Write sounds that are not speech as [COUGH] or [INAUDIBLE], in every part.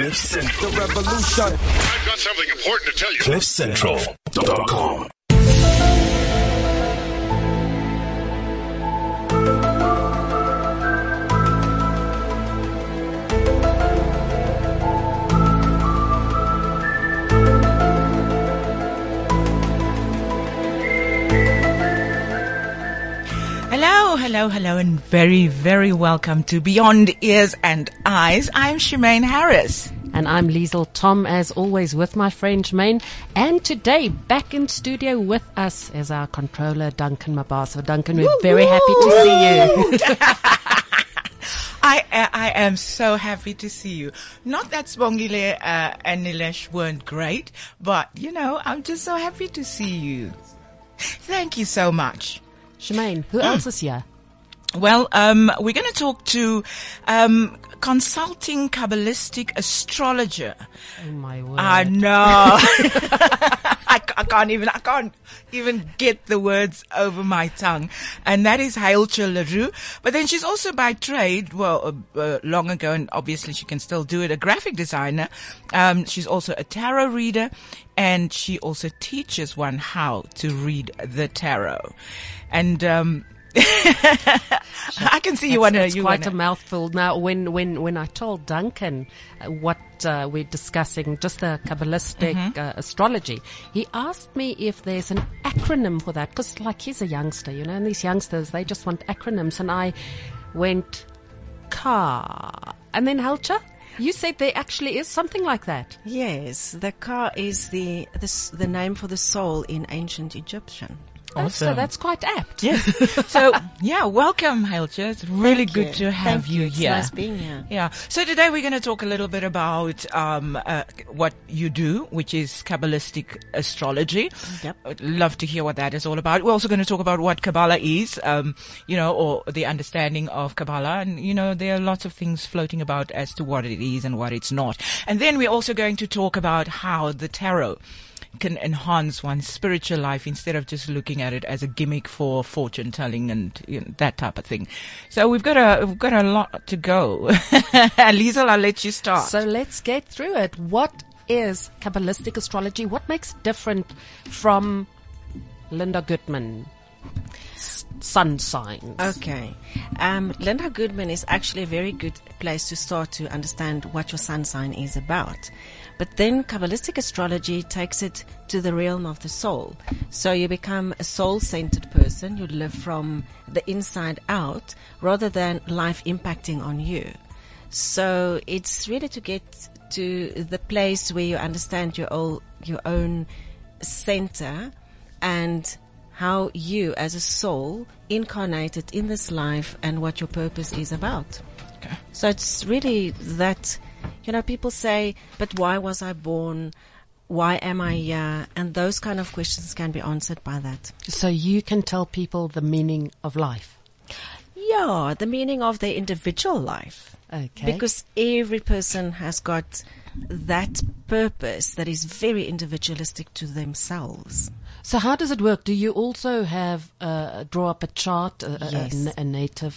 Cliff Central. The revolution. I've got something important to tell you. CliffCentral.com. Hello, hello, and very, very welcome to Beyond Ears and Eyes. I'm Shemaine Harris. And I'm Liesel Tom, as always, with my friend Jermaine. And today, back in studio with us is our controller, Duncan Mabaso. Duncan, we're very happy to see you. [LAUGHS] I I am so happy to see you. Not that Spongile uh, and Nilesh weren't great, but you know, I'm just so happy to see you. Thank you so much. Jermaine, who else is here? Well, um, we're going to talk to um, consulting Kabbalistic astrologer. Oh my word. [LAUGHS] [LAUGHS] I know. I, I can't even, I can't even get the words over my tongue. And that is Hailcha LaRue. But then she's also by trade, well, uh, uh, long ago, and obviously she can still do it, a graphic designer. Um, she's also a tarot reader and she also teaches one how to read the tarot. And, um, [LAUGHS] I can see you want to, It's you quite wanna, a mouthful. Now, when, when, when I told Duncan uh, what uh, we're discussing, just the Kabbalistic Mm-hmm. uh, astrology, he asked me if there's an acronym for that. Because, like, he's a youngster, you know, and these youngsters, they just want acronyms. And I went, car. And then Helcha, you said there actually is something like that. Yes, the car is the, the the name for the soul in ancient Egyptian. Oh, So that's quite apt. Yes. [LAUGHS] so yeah, welcome, Hailcha. It's really Thank good you. to have Thank you, you. It's here. nice being here. Yeah. So today we're going to talk a little bit about um, uh, what you do, which is Kabbalistic astrology. Yep. I'd love to hear what that is all about. We're also going to talk about what Kabbalah is, um, you know, or the understanding of Kabbalah. And, you know, there are lots of things floating about as to what it is and what it's not. And then we're also going to talk about how the tarot can enhance one's spiritual life instead of just looking at it as a gimmick for fortune telling and you know, that type of thing. So we've got a we've got a lot to go. [LAUGHS] Liesel, I'll let you start. So let's get through it. What is Kabbalistic astrology? What makes it different from Linda Goodman? Sun signs. Okay. Um, Linda Goodman is actually a very good place to start to understand what your sun sign is about. But then Kabbalistic astrology takes it to the realm of the soul. So you become a soul centered person. You live from the inside out rather than life impacting on you. So it's really to get to the place where you understand your own, your own center and how you as a soul incarnated in this life and what your purpose is about. Okay. So it's really that, you know, people say, but why was I born? Why am I here? And those kind of questions can be answered by that. So you can tell people the meaning of life. Yeah, the meaning of their individual life. Okay. Because every person has got that purpose that is very individualistic to themselves. So how does it work? Do you also have uh, draw up a chart, a, a- a Yes. native?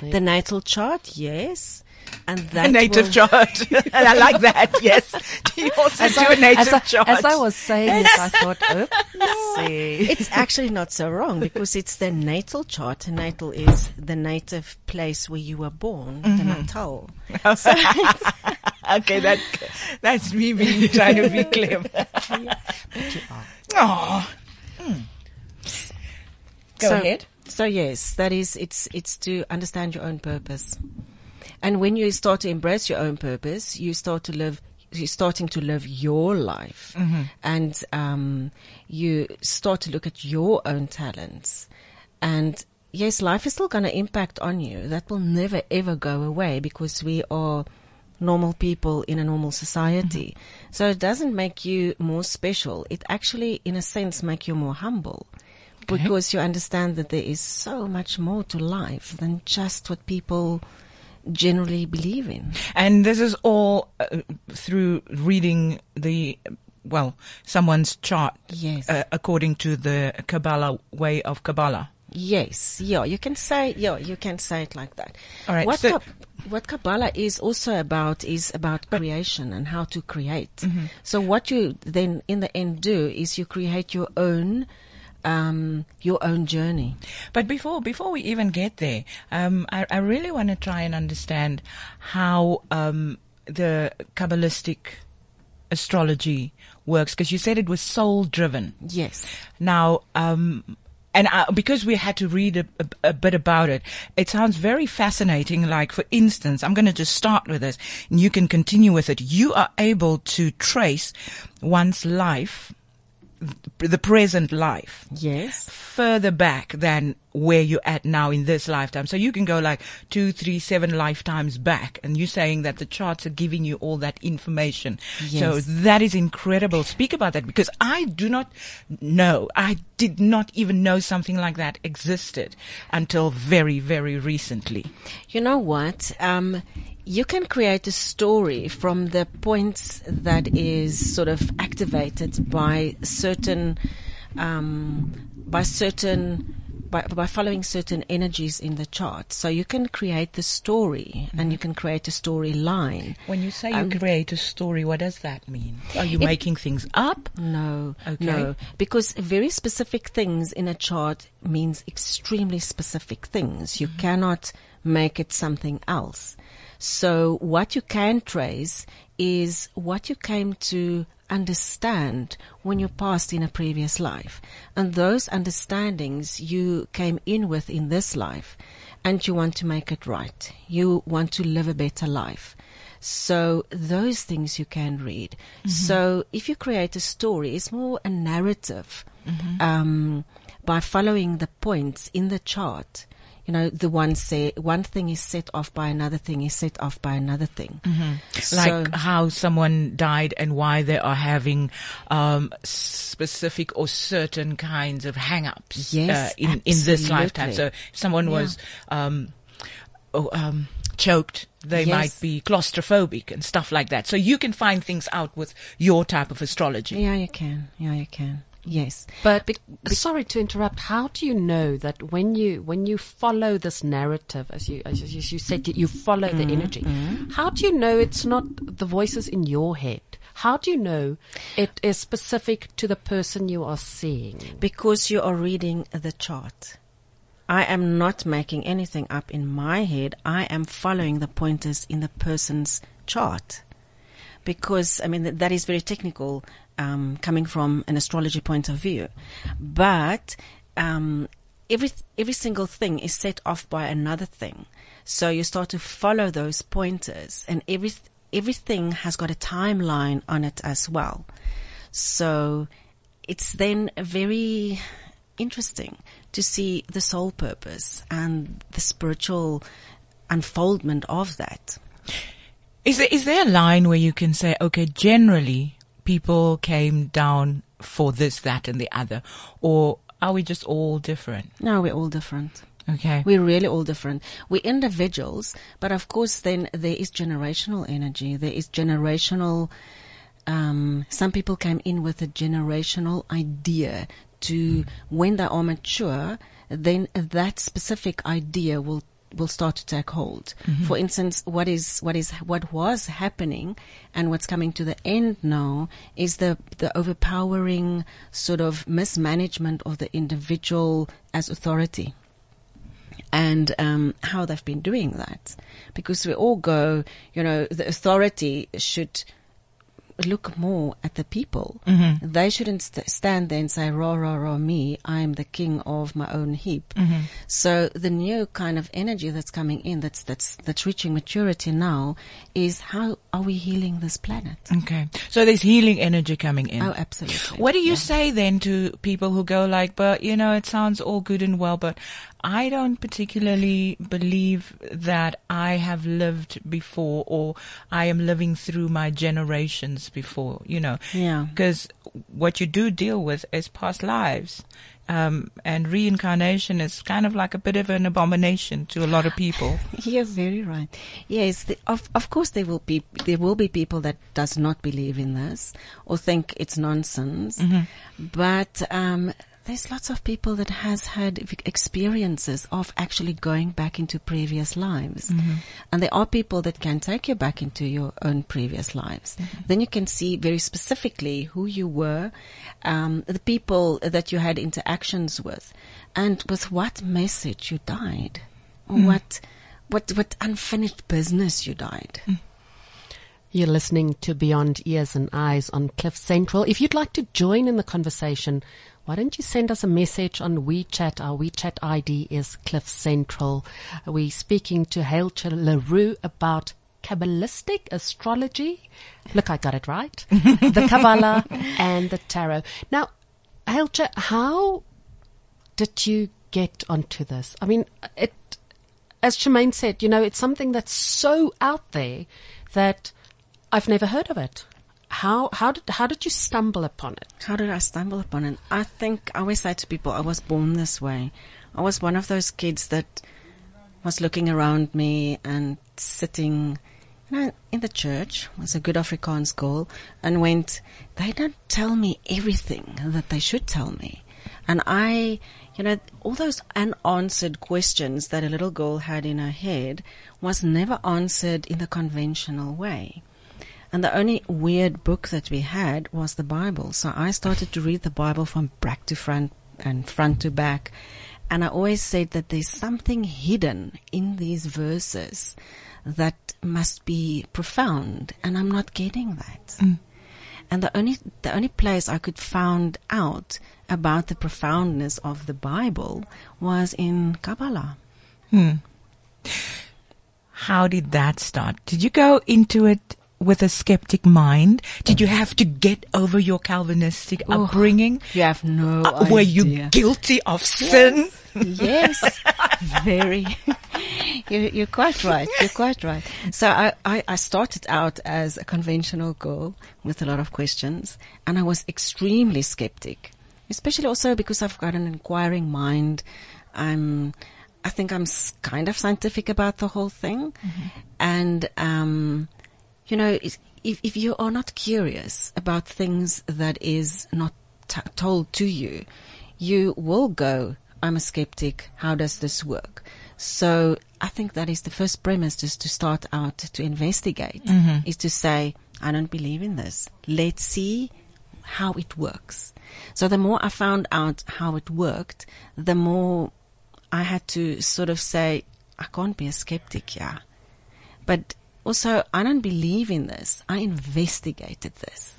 thing? The natal chart, yes. And that a native will- chart. and [LAUGHS] I like that. [LAUGHS] Yes. [LAUGHS] Do you also do a native as, I, chart? as I was saying it, I thought, oopsie. It's actually not so wrong because it's the natal chart. And natal is the native place where you were born, the natal. okay, that that's me being trying to be clever. Oh. Go so, ahead. So yes, that is, it's, it's to understand your own purpose. And when you start to embrace your own purpose, you start to live, you're starting to live your life. Mm-hmm. And, um, you start to look at your own talents. And yes, life is still going to impact on you. That will never ever go away because we are normal people in a normal society. Mm-hmm. So it doesn't make you more special. It actually, in a sense, make you more humble because you understand that there is so much more to life than just what people generally believe in. And this is all uh, through reading the, well, someone's chart. Yes. Uh, according to the Kabbalah way of Kabbalah. Yes, yeah, you can say, yeah, you can say it like that. All right, What, so- Kab- what Kabbalah is also about is about creation and how to create. Mm-hmm. So what you then in the end do is you create your own, um, your own journey. But before before we even get there, um, I, I really want to try and understand how um, the Kabbalistic astrology works because you said it was soul driven. Yes. Now, um, and I, because we had to read a, a, a bit about it, it sounds very fascinating. Like, for instance, I'm going to just start with this and you can continue with it. You are able to trace one's life, the present life, Yes. further back than where you're at now in this lifetime. So you can go like two, three, seven lifetimes back. And you're saying that the charts are giving you all that information. Yes. So that is incredible. Speak about that because I do not know. I did not even know something like that existed until very, very recently. You know what? Um, you can create a story from the points that is sort of activated by certain, um, by certain, by, by following certain energies in the chart. So you can create the story and you can create a storyline. When you say you Um, create a story, what does that mean? Are you making things up? No, Okay. no, because very specific things in a chart means extremely specific things. You cannot make it something else. So what you can trace is what you came to understand when you passed in a previous life. And those understandings you came in with in this life and you want to make it right. You want to live a better life. So those things you can read. So if you create a story, it's more a narrative um, by following the points in the chart. You know, the one say one thing is set off by another thing is set off by another thing. So- like how someone died and why they are having um, specific or certain kinds of hang-ups Yes, uh, in, in this lifetime. So if someone was um, oh, um, choked, they Yes. might be claustrophobic and stuff like that. So you can find things out with your type of astrology. yeah, you can. Yeah, you can. Yes. But sorry to interrupt. How do you know that when you when you follow this narrative, as you as you, as you said, you follow the mm-hmm. energy? How do you know it's not the voices in your head? How do you know it is specific to the person you are seeing? Because you are reading the chart. I am not making anything up in my head. I am following the pointers in the person's chart. Because, I mean, th- that is very technical, um, coming from an astrology point of view. But, um, every, every single thing is set off by another thing. So you start to follow those pointers and every, everything has got a timeline on it as well. So it's then very interesting to see the soul purpose and the spiritual unfoldment of that. Is there, is there a line where you can say, okay, generally people came down for this, that, and the other, or are we just all different? No, we're all different. Okay. We're really all different. We're individuals, but of course then there is generational energy. There is generational, um, some people came in with a generational idea to when they are mature, then that specific idea will will start to take hold. For instance, what is what is what was happening and what's coming to the end now is the the overpowering sort of mismanagement of the individual as authority and um, how they've been doing that. Because we all go, you know, the authority should look more at the people. Mm-hmm. They shouldn't st- stand there and say, rah, rah, rah, me, I'm the king of my own heap. Mm-hmm. So the new kind of energy that's coming in, that's, that's, that's reaching maturity now is how are we healing this planet? Okay. So there's healing energy coming in. Oh, absolutely. What do you say then to people who go like, but you know, it sounds all good and well, but I don't particularly believe that I have lived before or I am living through my generations before, you know. Yeah. Because what you do deal with is past lives. Um, and reincarnation is kind of like a bit of an abomination to a lot of people. [LAUGHS] You're very right. Yes, the, of of course there will be there will be people that does not believe in this or think it's nonsense. But um, there's lots of people that has had experiences of actually going back into previous lives. Mm-hmm. And there are people that can take you back into your own previous lives. Mm-hmm. Then you can see very specifically who you were, um, the people that you had interactions with, and with what message you died. Or mm. what, what, what unfinished business you died. Mm. You're listening to Beyond Ears and Eyes on Cliff Central. If you'd like to join in the conversation, why don't you send us a message on WeChat? Our WeChat ID is Cliff Central. We're speaking to Hailcha LaRue about Kabbalistic astrology. Look, I got it right. [LAUGHS] the Kabbalah and the Tarot. Now, Hailcha, how did you get onto this? I mean, it, as Shemaine said, you know, it's something that's so out there that I've never heard of it. How how did how did you stumble upon it? How did I stumble upon it? I think I always say to people, I was born this way. I was one of those kids that was looking around me and sitting, you know, in the church, was a good Afrikaans girl, and went, they don't tell me everything that they should tell me. And I, you know, all those unanswered questions that a little girl had in her head was never answered in the conventional way. And the only weird book that we had was the Bible. So I started to read the Bible from back to front and front to back. And I always said that there's something hidden in these verses that must be profound. And I'm not getting that. Mm. And the only, the only place I could find out about the profoundness of the Bible was in Kabbalah. Hmm. How did that start? Did you go into it with a skeptic mind? Did you have to get over your Calvinistic upbringing? You have no Uh, Were you guilty of sin? yes, [LAUGHS] very. [LAUGHS] you, you're quite right. You're quite right. So I, I, I started out as a conventional girl with a lot of questions, and I was extremely skeptic, especially also because I've got an inquiring mind. I'm, I think I'm kind of scientific about the whole thing, and um, you know, if, if you are not curious about things that is not t- told to you, you will go, I'm a skeptic. How does this work? So I think that is the first premise just to start out to investigate mm-hmm. is to say, I don't believe in this. Let's see how it works. So the more I found out how it worked, the more I had to sort of say, I can't be a skeptic, yeah. But also, I don't believe in this. I investigated this.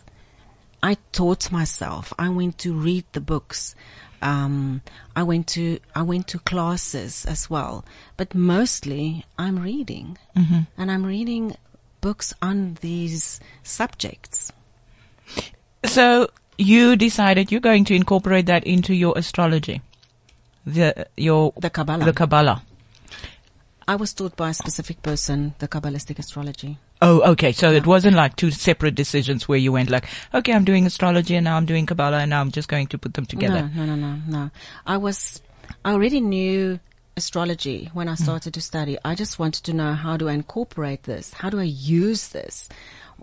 I taught myself. I went to read the books. Um, I went to I went to classes as well. But mostly, I'm reading, and I'm reading books on these subjects. So you decided you're going to incorporate that into your astrology, the your The Kabbalah. The Kabbalah. I was taught by a specific person the Kabbalistic astrology. Oh, okay. So it wasn't like two separate decisions where you went like, okay, I'm doing astrology and now I'm doing Kabbalah and now I'm just going to put them together. No, no, no, no, no. I was, I already knew astrology when I started to study. I just wanted to know how do I incorporate this? How do I use this?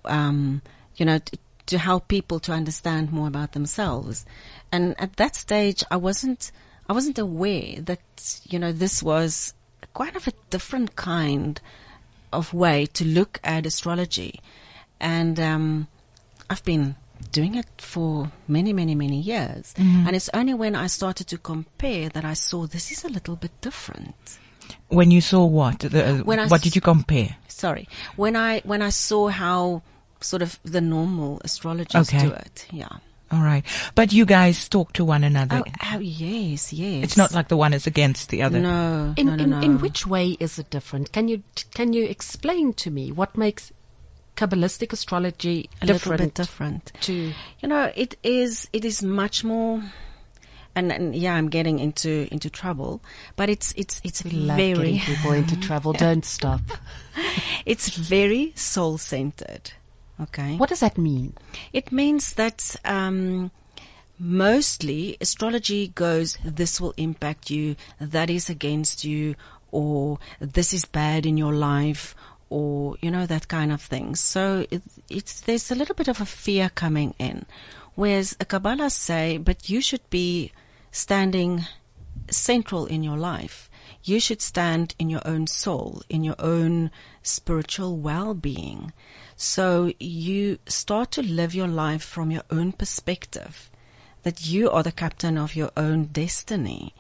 Um, you know, t- to help people to understand more about themselves. And at that stage, I wasn't, I wasn't aware that, you know, this was quite of a different kind of way to look at astrology. And, um, I've been doing it for many, many, many years. And it's only when I started to compare that I saw this is a little bit different. When you saw what? The, When I what did you compare? Sorry. When I, when I saw how sort of the normal astrologers Okay. do it. Yeah. All right. But you guys talk to one another. Oh, oh, yes, yes. It's not like the one is against the other. no, In, no, no, in, no. in which way is it different? Can you can you explain to me what makes Kabbalistic astrology a little different bit different. to You know, it is it is much more. And, and yeah, I'm getting into into trouble, but it's it's it's love very getting people into trouble? [LAUGHS] Don't stop. it's very soul centered. Okay. What does that mean? It means that um, mostly astrology goes, this will impact you, that is against you, or this is bad in your life, or you know that kind of thing. So it, it's there's a little bit of a fear coming in, whereas a Kabbalah say, but you should be standing central in your life. You should stand in your own soul, in your own spiritual well-being. So you start to live your life from your own perspective, that you are the captain of your own destiny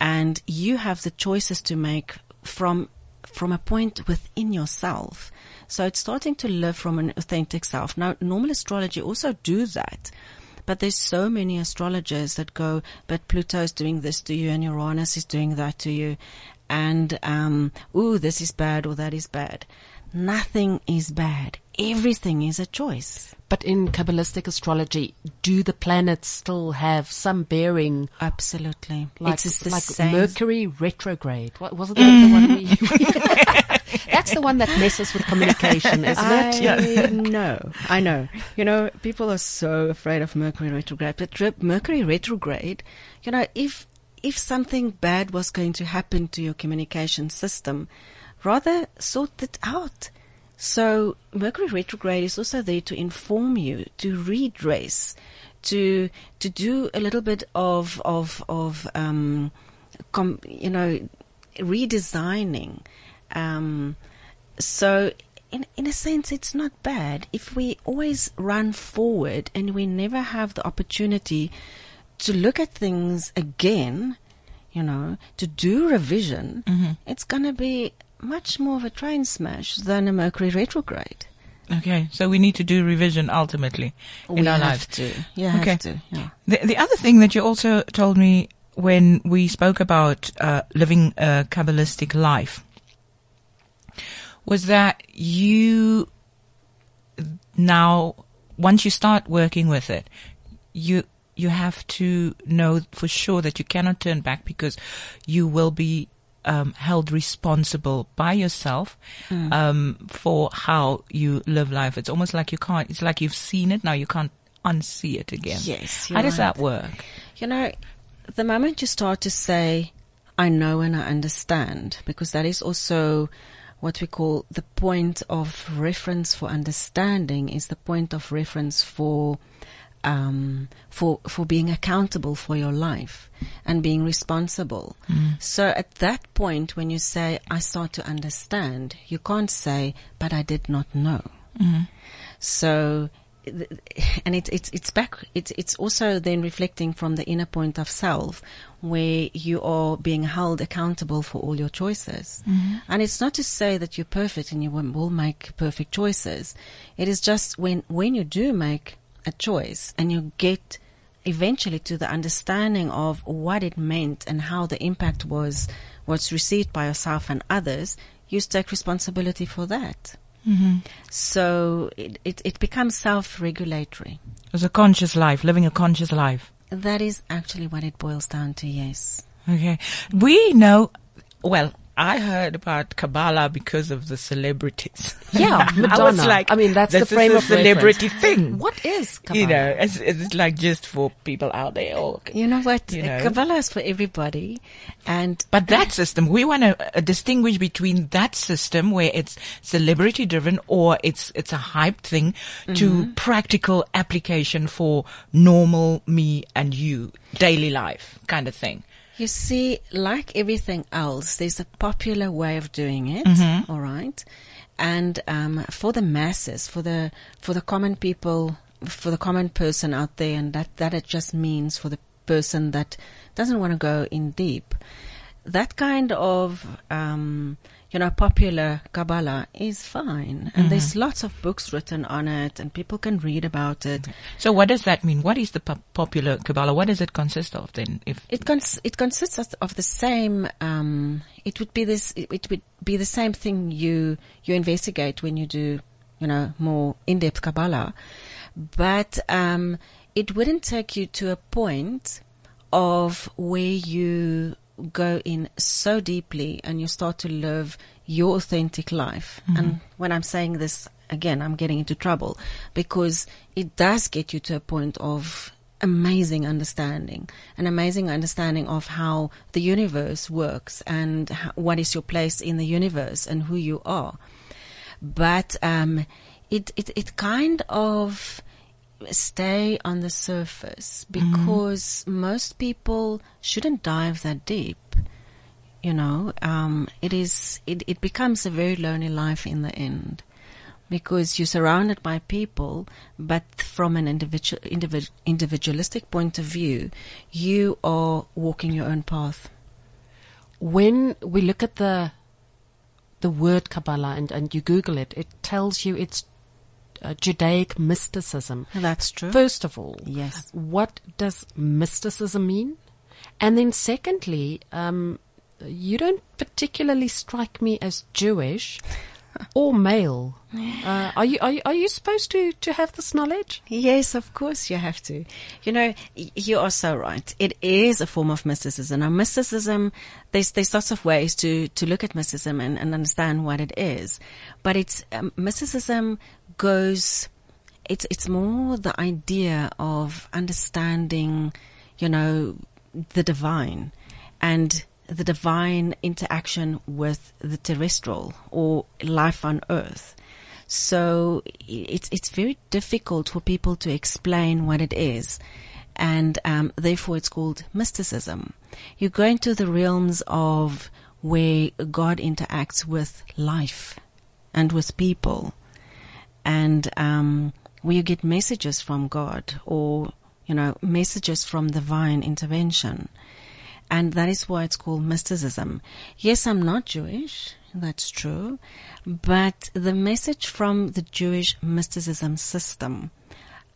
and you have the choices to make from from a point within yourself. So it's starting to live from an authentic self. Now, normal astrology also do that. But there's so many astrologers that go, but Pluto's doing this to you and Uranus is doing that to you. And, um, ooh, this is bad or that is bad. Nothing is bad. Everything is a choice. But in Kabbalistic astrology, do the planets still have some bearing? Absolutely. Like, it's just the like same. Mercury retrograde. What, wasn't that the one we... [LAUGHS] That's the one that messes with communication, isn't it? I know, I know. You know, people are so afraid of Mercury retrograde, but re- Mercury retrograde, you know, if if something bad was going to happen to your communication system, rather sort it out. So Mercury retrograde is also there to inform you, to redress, to to do a little bit of of of um, com, you know, redesigning. Um, so in in a sense, it's not bad if we always run forward and we never have the opportunity to look at things again. You know, to do revision. It's going to be much more of a train smash than a Mercury retrograde. Okay, so we need to do revision ultimately in we our have lives. to. You have Okay. to. Yeah. The, the other thing that you also told me when we spoke about uh, living a Kabbalistic life was that you now, once you start working with it, you you have to know for sure that you cannot turn back because you will be um, held responsible by yourself um, for how you live life. It's almost like you can't. It's like you've seen it now. You can't unsee it again. Yes, How you're does that work? You know, the moment you start to say, I know and I understand, because that is also what we call the point of reference for understanding is the point of reference for um, for for being accountable for your life and being responsible. Mm. So at that point, when you say, "I start to understand," you can't say, "But I did not know." Mm-hmm. So, and it's it's it's back. It's it's also then reflecting from the inner point of self, where you are being held accountable for all your choices. Mm-hmm. And it's not to say that you're perfect and you will will make perfect choices. It is just when when you do make a choice and you get eventually to the understanding of what it meant and how the impact was was received by yourself and others, you take responsibility for that. Mm-hmm. So it, it, it becomes self-regulatory. It's a conscious life, living a conscious life. That is actually what it boils down to, yes. Okay. We know, well, I heard about Kabbalah because of the celebrities. Yeah, [LAUGHS] I was like, I mean, that's the frame of celebrity reference. thing. What is Kabbalah? You know, it's, it's like just for people out there. Or, You know what? You know. Kabbalah is for everybody. And But that system, we want to uh, distinguish between that system where it's celebrity driven or it's, it's a hype thing to practical application for normal me and you, daily life kind of thing. You see, like everything else, there's a popular way of doing it. Mm-hmm. all right, and um, for the masses, for the for the common people, for the common person out there, and that that it just means for the person that doesn't want to go in deep. That kind of um, you know popular Kabbalah is fine, Mm-hmm. and there's lots of books written on it, and people can read about it. So what does that mean? What is the po- popular Kabbalah? What does it consist of then? If It cons- it consists of- the same. Um, it would be this. It, it would be the same thing you you investigate when you do, you know, more in depth Kabbalah, but um, it wouldn't take you to a point of where you go in so deeply and you start to live your authentic life. And when I'm saying this again, I'm getting into trouble because it does get you to a point of amazing understanding, an amazing understanding of how the universe works and what is your place in the universe and who you are. But um, it, it it kind of stay on the surface because most people shouldn't dive that deep. You know, um, it is it, it becomes a very lonely life in the end because you're surrounded by people, but from an individual individ, individualistic point of view, you are walking your own path. When we look at the the word Kabbalah and, and you Google it, it tells you it's uh, Judaic mysticism. That's true. First of all, Yes. what does mysticism mean? And then secondly, um, you don't particularly strike me as Jewish [LAUGHS] or male. Uh, are you are you, are you supposed to, to have this knowledge? Yes, of course you have to. You know, you are so right. It is a form of mysticism. Now, mysticism, there's, there's lots of ways to, to look at mysticism and, and understand what it is. But it's, um, mysticism goes, it's, it's more the idea of understanding, you know, the divine and the divine interaction with the terrestrial or life on earth. So it's it's very difficult for people to explain what it is, and um, therefore it's called mysticism. You go into the realms of where God interacts with life and with people, and um, where you get messages from God or you know messages from divine intervention. And that is why it's called mysticism. Yes, I'm not Jewish. That's true. But the message from the Jewish mysticism system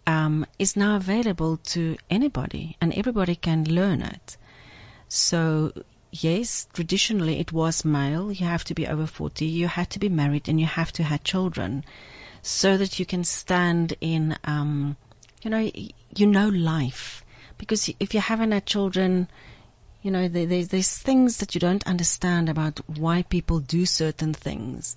um, is now available to anybody, and everybody can learn it. So, yes, traditionally it was male. You have to be over 40. You had to be married and you have to have children so that you can stand in, um, you know, you know life. Because if you haven't had children, you know, there, there's, there's things that you don't understand about why people do certain things.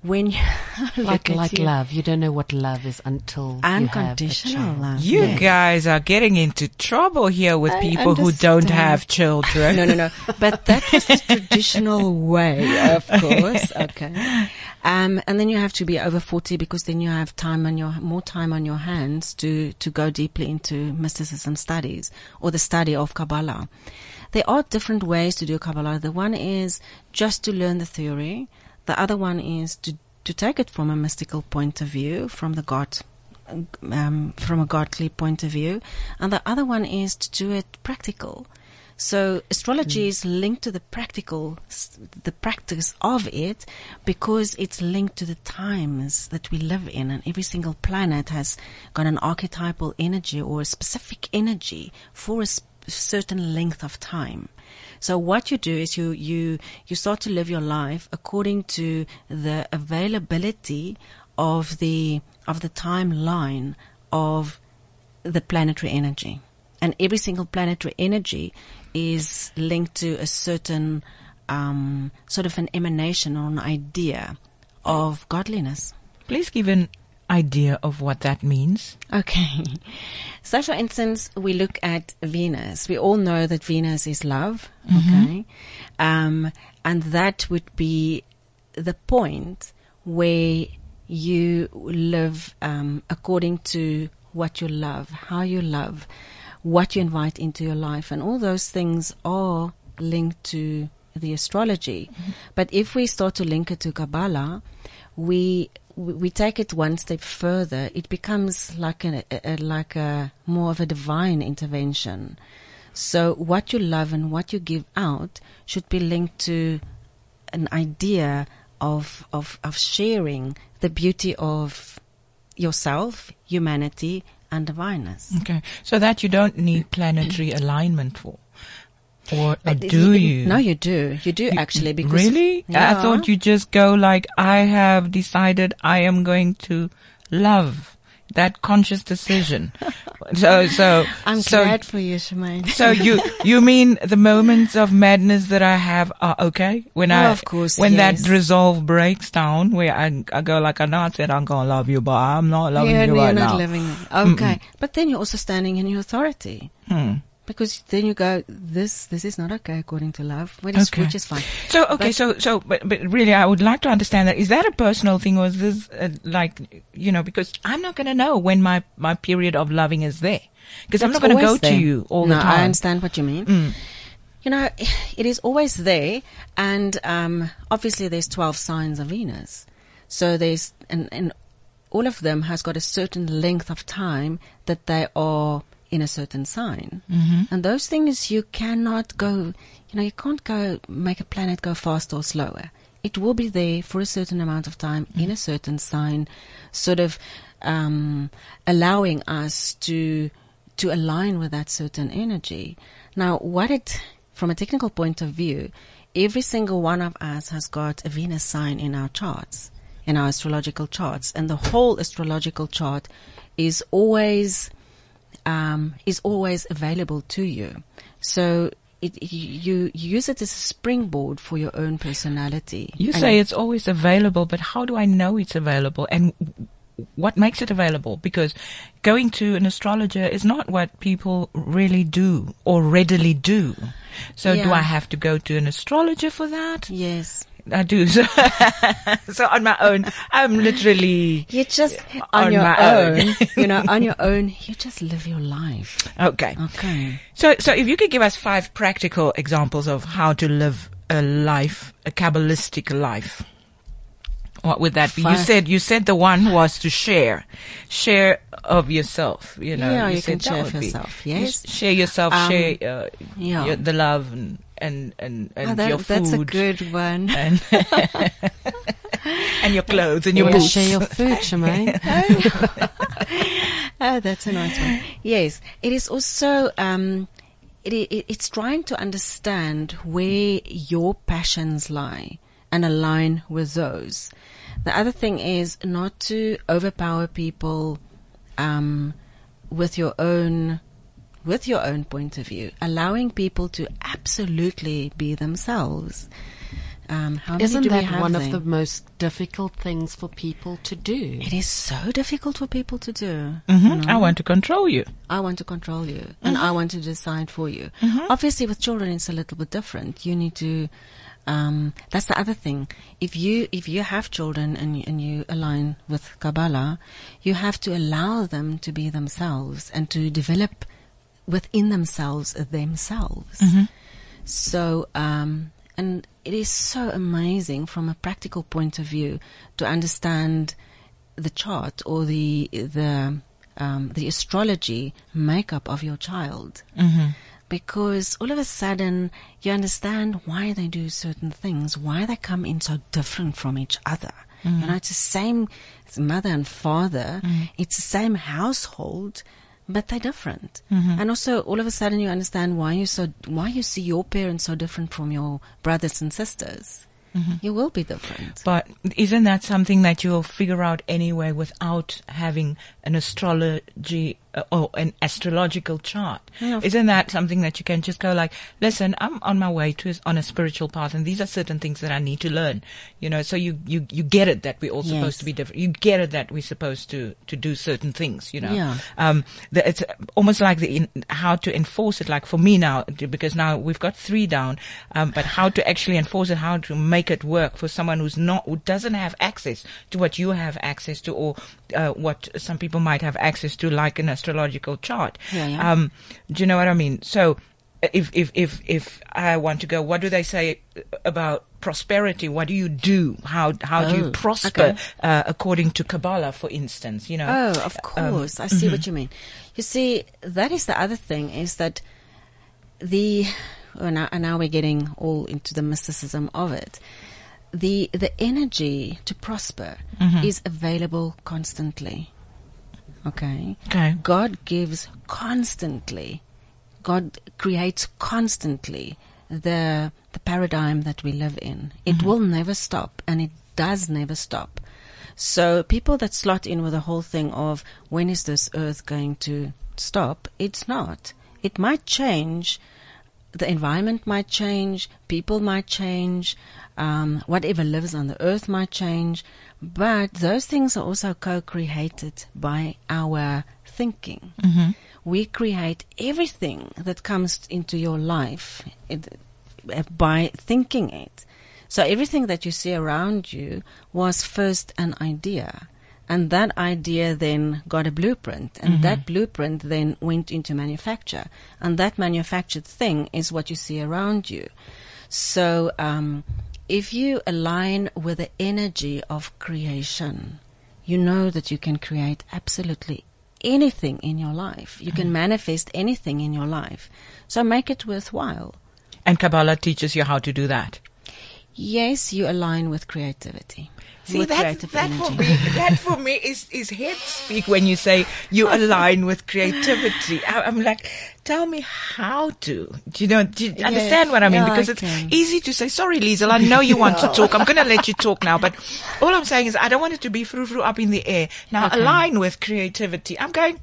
When you [LAUGHS] Like like you- love, you don't know what love is until you have a unconditional child. love. You yes. guys are getting into trouble here with I people who don't have children. No, no, no. But that was the [LAUGHS] traditional way, of course. Okay. Um, and then you have to be over 40 because then you have time on your, more time on your hands to, to go deeply into mysticism studies or the study of Kabbalah. There are different ways to do Kabbalah. The one is just to learn the theory. The other one is to, to take it from a mystical point of view, from the God um, from a godly point of view, and the other one is to do it practical. So astrology is linked to the practical, the practice of it, because it's linked to the times that we live in, and every single planet has got an archetypal energy or a specific energy for a certain length of time. So what you do is you, you, you start to live your life according to the availability of the, of the timeline of the planetary energy. And every single planetary energy is linked to a certain, um, sort of an emanation or an idea of godliness. Please give an idea of what that means. Okay. [LAUGHS] So, for instance, we look at Venus. We all know that Venus is love. Okay. Um, and that would be the point where you live, um, according to what you love, how you love, what you invite into your life. And all those things are linked to the astrology. But if we start to link it to Kabbalah, we we take it one step further. It becomes like a, a, a like a more of a divine intervention. So what you love and what you give out should be linked to an idea of of of sharing the beauty of yourself, humanity, and divineness. Okay. So that you don't need planetary alignment for. Or, or Uh, do you? No, you do. You do actually because really? I thought you just go like, I have decided I am going to love that conscious decision. [LAUGHS] so, so, I'm so, glad for you, Shemaine. so you, you mean the moments of madness that I have are okay? When I, Oh, of course, when yes. that resolve breaks down, where I, I go like, I know I said I'm gonna love you, but I'm not loving Yeah, you right you're not now. living. Okay, but then you're also standing in your authority. Hmm. Because then you go, this this is not okay according to love, which is, Okay. which is fine. So okay, But- so so but, but really, I would like to understand that. Is that a personal thing, or is this uh, like you know? Because I'm not going to know when my my period of loving is there, because I'm not going to go always to you all no, the time. Mm. I understand what you mean. You know, it is always there, and um, obviously there's twelve signs of Venus, so there's and and all of them has got a certain length of time that they are in a certain sign, mm-hmm. and those things you cannot go. You know, you can't go make a planet go faster or slower. It will be there for a certain amount of time in a certain sign, sort of um, allowing us to to align with that certain energy. Now, what it from a technical point of view, every single one of us has got a Venus sign in our charts, in our astrological charts, and the whole astrological chart is always um, is always available to you. So it, you, you use it as a springboard for your own personality. You And say it's always available, but how do I know it's available? And what makes it available? Because going to an astrologer is not what people really do or readily do. So do I have to go to an astrologer for that? yes. I do. So, [LAUGHS] so on my own, I'm literally You just on, On your my own, own. you know, on your [LAUGHS] own, you just live your life. okay. Okay. So, so if you could give us five practical examples of how to live a life, a Kabbalistic life, what would that be? You said, you said the one was to share, share of yourself, you know. Yeah, you said can share be- yourself, you yes. Share yourself, Um, share, uh, yeah. your, the love and, and, and, and Oh, that- your that's a food. good one. and, [LAUGHS] and your clothes and your Yeah, boots. share your food, Shemaine. [LAUGHS] [LAUGHS] Oh, that's a nice one. Yes, it is also um, it, it, it's trying to understand where your passions lie and align with those. The other thing is not to overpower people um, with your own with your own point of view, allowing people to absolutely be themselves. Um, how many Isn't do we that have one there? of the most difficult things for people to do? It is so difficult for people to do. Mhm. I want to control you. I want to control you and I want to decide for you. Mm-hmm. Obviously, with children, it's a little bit different. You need to. Um, that's the other thing. If you if you have children and and you align with Kabbalah, you have to allow them to be themselves and to develop within themselves themselves. Mm-hmm. So, um, and it is so amazing from a practical point of view to understand the chart or the the um, the astrology makeup of your child. Mm-hmm. Because all of a sudden you understand why they do certain things, why they come in so different from each other. You know, it's the same it's mother and father, it's the same household, but they're different. Mm-hmm. And also, all of a sudden, you understand why you so why you see your parents so different from your brothers and sisters. Mm-hmm. You will be different. But isn't that something that you'll figure out anyway without having an astrology uh, or an astrological chart? Yeah. Isn't that something that you can just go like, listen, I'm on my way to on a spiritual path, and these are certain things that I need to learn. You know, so you you you get it that we're all supposed to be different. You get it that we're supposed to to do certain things. You know, Yeah. um, the, it's almost like the in, how to enforce it. Like for me now, because now we've got three down, um, but how to actually enforce it, how to make it work for someone who's not, who doesn't have access to what you have access to, or uh, what some people might have access to, like an astrological chart. Yeah, yeah. Um, do you know what I mean? So. If, if, if, if I want to go, what do they say about prosperity? What do you do? How, how do you Oh, prosper, okay. uh, according to Kabbalah, for instance, you know? Oh, of Um, course. I see what you mean. You see, that is the other thing is that the, well, now, and now we're getting all into the mysticism of it. The, the energy to prosper is available constantly. Okay. Okay. God gives constantly. God creates constantly the the paradigm that we live in. It mm-hmm. will never stop, and it does never stop. So people that slot in with the whole thing of when is this earth going to stop? It's not. It might change. The environment might change. People might change. Um, whatever lives on the earth might change. But those things are also co-created by our thinking. we create everything that comes into your life it, uh, by thinking it. So everything that you see around you was first an idea. And that idea then got a blueprint, and that blueprint then went into manufacture. And that manufactured thing is what you see around you. So, um, if you align with the energy of creation, you know that you can create absolutely anything in your life. You can manifest anything in your life. So make it worthwhile. And Kabbalah teaches you how to do that. Yes, you align with creativity. See that that for me that for me is is head speak when you say you [LAUGHS] align with creativity. I, I'm like, tell me how to. Do you know? Do you understand what I mean? yeah, because I it's can. easy to say, sorry, Liesel, I know you want to [LAUGHS] talk. I'm going to let you talk now, but all I'm saying is I don't want it to be frou frou up in the air. Now align with creativity. I'm going.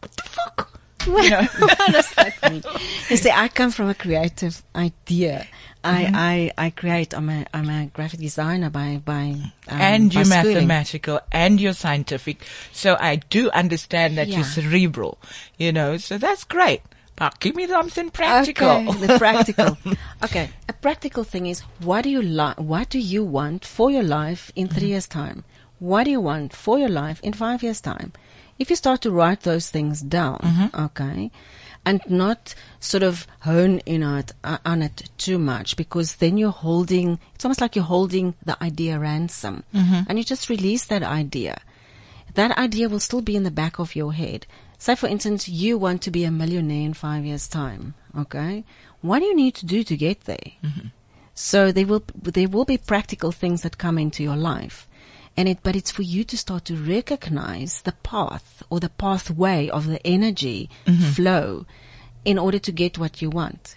What the fuck? You know? what does that mean? You see, I come from a creative idea. Mm-hmm. I, I, I create. I'm a, I'm a graphic designer by, by, um, and you're schooling. mathematical and you're scientific. So I do understand that Yeah. you're cerebral, you know, so that's great. But give me something practical. Okay, the practical. [LAUGHS] okay, a practical thing is what do you like? What do you want for your life in 3 years' time? What do you want for your life in five years' time? If you start to write those things down, okay, and not sort of hone in on it, uh, on it too much, because then you're holding. It's almost like you're holding the idea ransom, and you just release that idea that idea will still be in the back of your head. Say, for instance, you want to be a millionaire in five years' time. Okay, what do you need to do to get there? So there will there will be practical things that come into your life, and it but it's for you to start to recognize the path or the pathway of the energy mm-hmm. flow in order to get what you want.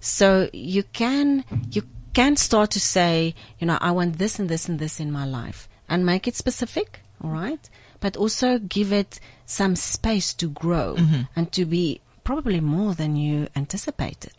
So you can you can start to say, you know, I want this and this and this in my life, and make it specific, all right? But also give it some space to grow mm-hmm. and to be probably more than you anticipated.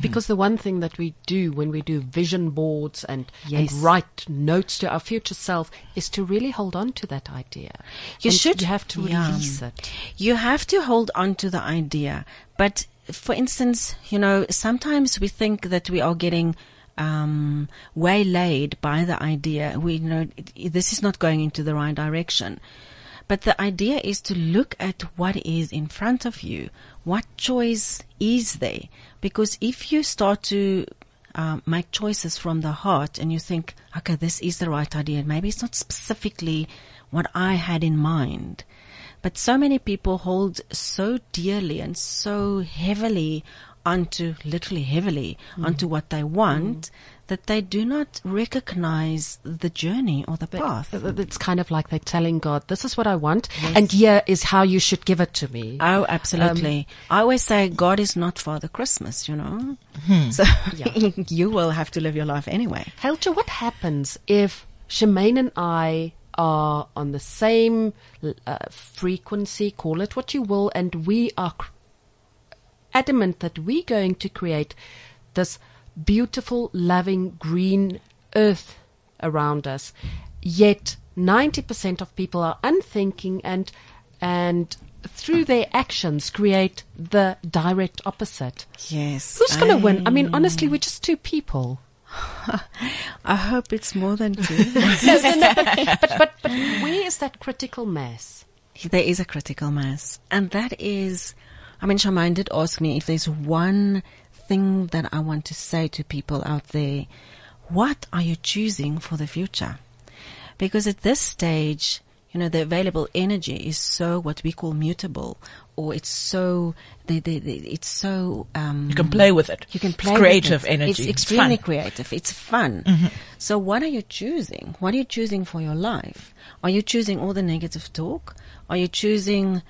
Because the one thing that we do when we do vision boards and, Yes. and write notes to our future self is to really hold on to that idea. You And should. You have to Yeah. release it. You have to hold on to the idea. But for instance, you know, sometimes we think that we are getting um, waylaid by the idea. We you know this is not going into the right direction. But the idea is to look at what is in front of you. What choice is there? Because if you start to um, make choices from the heart and you think, okay, this is the right idea, maybe it's not specifically what I had in mind. But so many people hold so dearly and so heavily onto, literally heavily, onto what they want that they do not recognize the journey or the path. Uh, It's kind of like they're telling God, this is what I want, and here is how you should give it to me. Oh, absolutely. I always say God is not Father Christmas, you know? So [LAUGHS] you will have to live your life anyway. Helja, what happens if Shemaine and I are on the same uh, frequency, call it what you will, and we are cr- adamant that we're going to create this beautiful, loving, green earth around us, yet 90% of people are unthinking and, and through their actions create the direct opposite. Yes. Who's going to win? I mean, honestly, we're just two people. [LAUGHS] I hope it's more than two. [LAUGHS] but, but, but where is that critical mass? there is a critical mass. And that is, I mean, Shamaine did ask me if there's one thing that I want to say to people out there. What are you choosing for the future? Because at this stage, you know, the available energy is so what we call mutable, or it's so, they, they, they, it's so, um, You can play with it. you can It's play with creative it. energy. It's It's extremely. Mm-hmm. creative. It's fun. So what are you choosing? What are you choosing for your life? Are you choosing all the negative talk? Are you choosing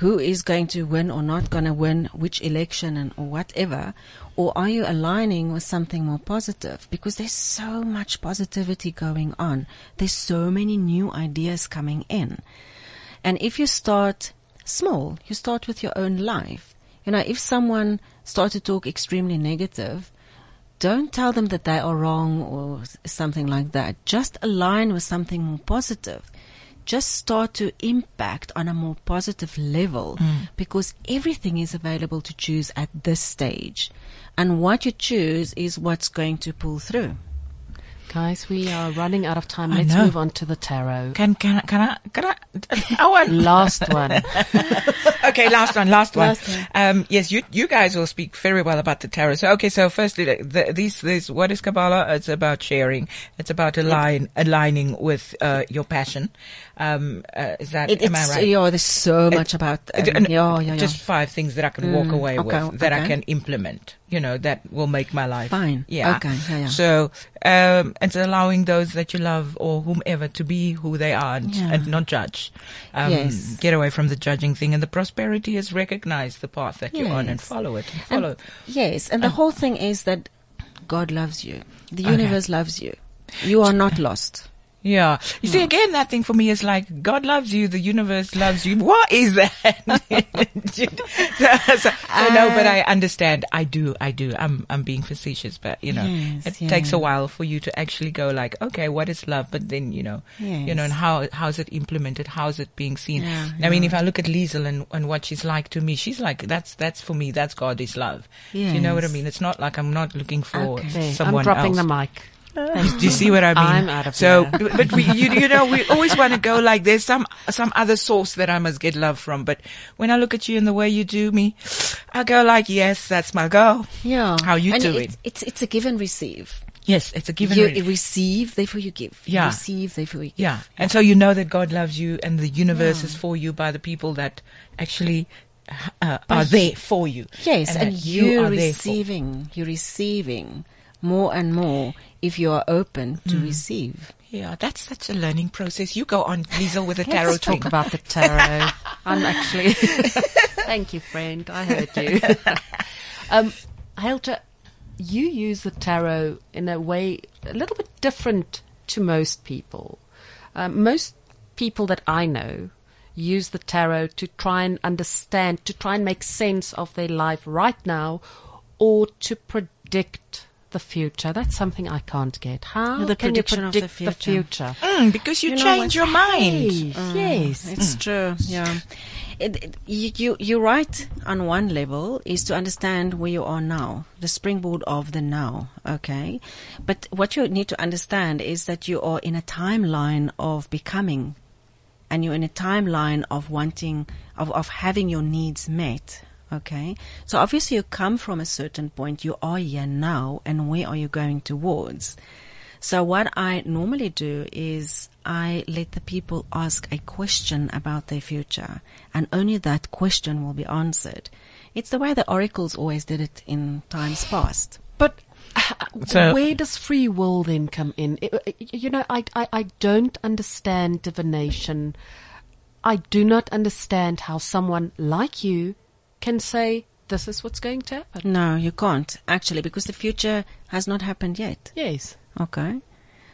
who is going to win or not going to win which election and or whatever? Or are you aligning with something more positive? Because there's so much positivity going on. There's so many new ideas coming in. And if you start small, you start with your own life. You know, if someone starts to talk extremely negative, don't tell them that they are wrong or something like that. Just align with something more positive. Just start to impact on a more positive level Mm. because everything is available to choose at this stage. And what you choose is what's going to pull through. Guys, we are running out of time. Let's move on to the tarot. Can can can I can I? [LAUGHS] I want [LAUGHS] Last one. [LAUGHS] okay, last one, last one. Last one. Um, yes, you you guys will speak very well about the tarot. So, okay, so firstly, the, the, these this what is Kabbalah? It's about sharing. It's about align aligning with uh, your passion. Um, uh, is that It, am I right? yeah, there's so much about, um, yeah, yeah, yeah. Just five things that I can walk away okay, with that I can implement. You know that will make my life Fine. Yeah. Okay, yeah, yeah. So um, it's allowing those that you love or whomever to be who they are and, Yeah. and not judge. Um, Yes. Get away from the judging thing, and the prosperity is recognize the path that you're on and follow it. And And- follow. Yes, and the whole thing is that God loves you. The Okay. universe loves you. You are not [LAUGHS] lost. Yeah. You see, hmm. again, that thing for me is like, God loves you, the universe loves you. What is that? so, so- so no, but I uh, understand. I do, I do. I'm, I'm being facetious, but you know, Yes, it yeah. takes a while for you to actually go like, okay, what is love? But then, you know, you know, and how, how's it implemented? How's it being seen? Yeah, I mean, yeah. if I look at Liesel and, and what she's like to me, she's like, that's, that's for me, that's God is love. Do you know what I mean? It's not like I'm not looking for Okay. There, I'm dropping else. the mic. Do you see what I mean? I'm out of so, here. but we, you, you know, we always want to go like there's some some other source that I must get love from. But when I look at you and the way you do me, I go like, yes, that's my girl. Yeah. How you and do it's, it? It's, it's a give and receive. Yes, it's a given. Receive. You re- receive, therefore you give. You Yeah. receive, therefore you give. yeah, and so you know that God loves you and the universe Yeah. is for you by the people that actually uh, are there for you. Yes, and, that you're are receiving, you're receiving more and more if you are open to Mm. receive. Yeah, that's such a learning process. You go on, Liesel, with the tarot Let's talk about the tarot. [LAUGHS] I'm actually. [LAUGHS] Thank you, friend. I heard you. [LAUGHS] um, Helter, you use the tarot in a way a little bit different to most people. Um, most people that I know use the tarot to try and understand, to try and make sense of their life right now, or to predict the future. That's something I can't get. How The can you prediction of the predict the future? Mm, because you, You change what? your mind. Yes, yes. It's true. Yeah. It, it, you, you, you're right on one level is to understand where you are now, the springboard of the now. Okay. But what you need to understand is that you are in a timeline of becoming and you're in a timeline of wanting, of, of having your needs met. Okay. So obviously you come from a certain point. You are here now and where are you going towards? So what I normally do is I let the people ask a question about their future and only that question will be answered. It's the way the oracles always did it in times past. But [LAUGHS] So- where does free will then come in? I- I- You know, I, I, I don't understand divination. I do not understand how someone like you can say, this is what's going to happen. No, you can't actually because the future has not happened yet. Yes. Okay.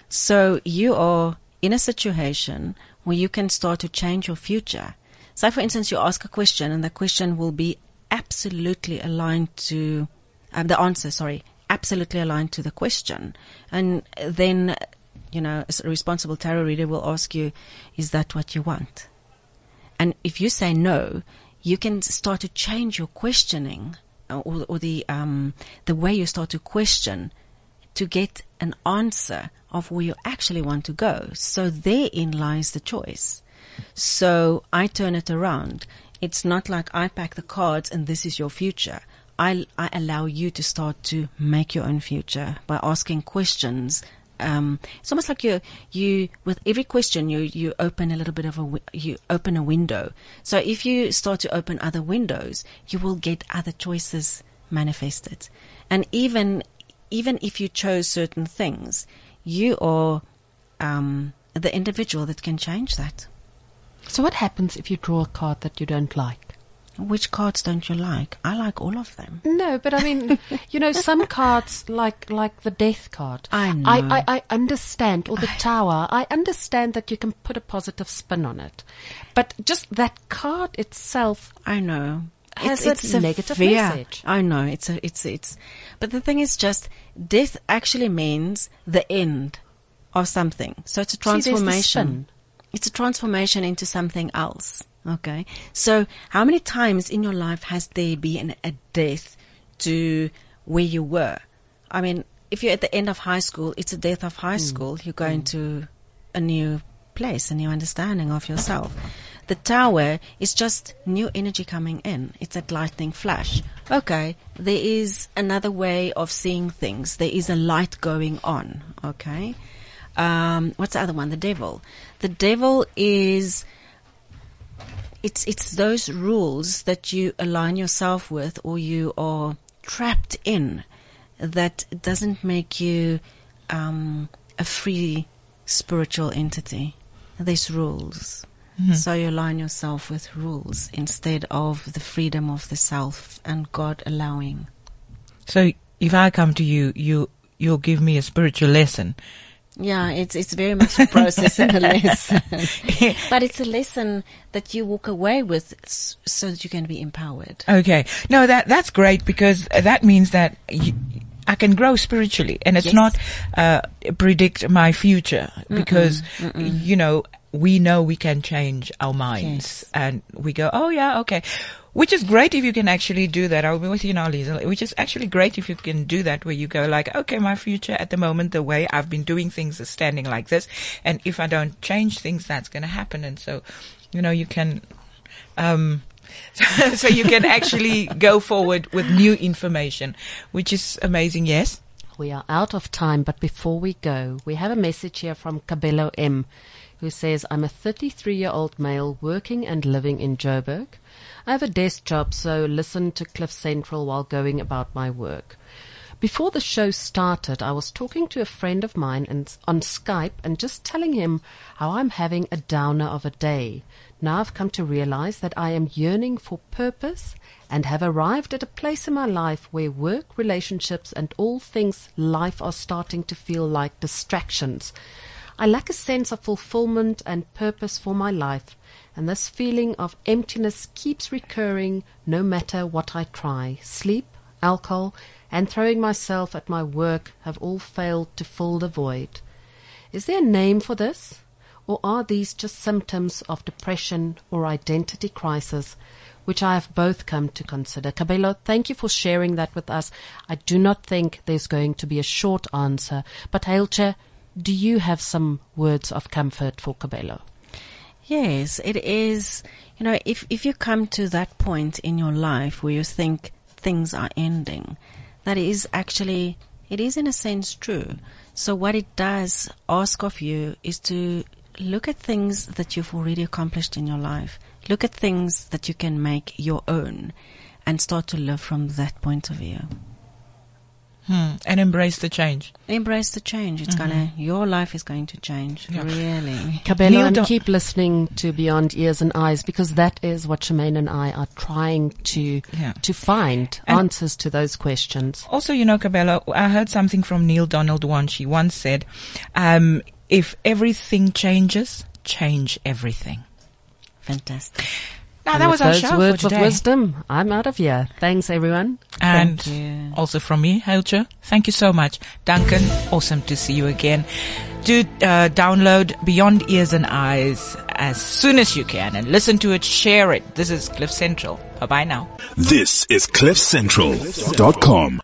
So you are in a situation where you can start to change your future. So for instance, you ask a question and the question will be absolutely aligned to um, the answer, sorry, absolutely aligned to the question. And then, you know, a responsible tarot reader will ask you, is that what you want? And if you say no, you can start to change your questioning uh, or, or the, um, the way you start to question to get an answer of where you actually want to go. So therein lies the choice. So I turn it around. It's not like I pack the cards and this is your future. I, I allow you to start to make your own future by asking questions. Um, it's almost like you, you, with every question, you, you open a little bit of a, you open a window. So if you start to open other windows, you will get other choices manifested. And even, even if you chose certain things, you are, um, the individual that can change that. So what happens if you draw a card that you don't like? Which cards don't you like? I like all of them. No, but I mean, [LAUGHS] you know, some cards like like the death card. I know. I, I, I understand, or the tower. I understand that you can put a positive spin on it, but just that card itself I know. Has it's, it's a negative fear. message. I know. It's a, it's, it's, but the thing is just death actually means the end of something. So it's a See, transformation. spin. it's a transformation into something else. Okay. So how many times in your life has there been a death to where you were? I mean, if you're at the end of high school, it's a death of high school. You're going to a new place, a new understanding of yourself. The tower is just new energy coming in. It's a lightning flash. Okay, there is another way of seeing things. There is a light going on. Okay. Um, what's the other one? The devil. The devil is it's it's those rules that you align yourself with or you are trapped in that doesn't make you um, a free spiritual entity. There's rules. So you align yourself with rules instead of the freedom of the self and God allowing. So if I come to you, you you'll give me a spiritual lesson. Yeah, it's it's very much a process and a [LAUGHS] lesson, but it's a lesson that you walk away with so that you can be empowered. Okay. No, that that's great because that means that you, I can grow spiritually, and it's Yes. not uh, predict my future because you know we know we can change our minds, Yes. and we go, oh yeah, okay. Which is great if you can actually do that. I'll be with you now, Lisa. Which is actually great if you can do that, where you go like, okay, my future at the moment, the way I've been doing things is standing like this, and if I don't change things, that's going to happen. And so, you know, you can um, [LAUGHS] so you can actually go forward with new information, which is amazing. Yes. We are out of time, but before we go, we have a message here from Kabelo M, who says, I'm a 33 year old male working and living in Joburg. I have a desk job, so listen to Cliff Central while going about my work. Before the show started, I was talking to a friend of mine and, on Skype and just telling him how I'm having a downer of a day. Now I've come to realize that I am yearning for purpose and have arrived at a place in my life where work, relationships, and all things life are starting to feel like distractions. I lack a sense of fulfillment and purpose for my life, and this feeling of emptiness keeps recurring no matter what I try. Sleep, alcohol, and throwing myself at my work have all failed to fill the void. Is there a name for this? Or are these just symptoms of depression or identity crisis, which I have both come to consider? Kabelo, thank you for sharing that with us. I do not think there's going to be a short answer, but Hailcha, do you have some words of comfort for Kabelo? Yes, it is. You know, if if you come to that point in your life where you think things are ending, that is actually it is in a sense true. So what it does ask of you is to look at things that you've already accomplished in your life. Look at things that you can make your own and start to live from that point of view. Hmm. And embrace the change. Embrace the change. It's gonna your life is going to change. Yeah. Really. Kabelo, and keep listening to Beyond Ears and Eyes because that is what Shemaine and I are trying to Yeah. to find And- answers to those questions. Also, you know, Kabelo, I heard something from Neale Donald once. She once said, um, if everything changes, change everything. Fantastic. Now, And that was our those show words for of wisdom. I'm out of here. Thanks, everyone. And Thank you. also from me, Helcher, thank you so much. Duncan, awesome to see you again. Do uh, download Beyond Ears and Eyes as soon as you can and listen to it, share it. This is Cliff Central. Bye bye now. This is CliffCentral.com.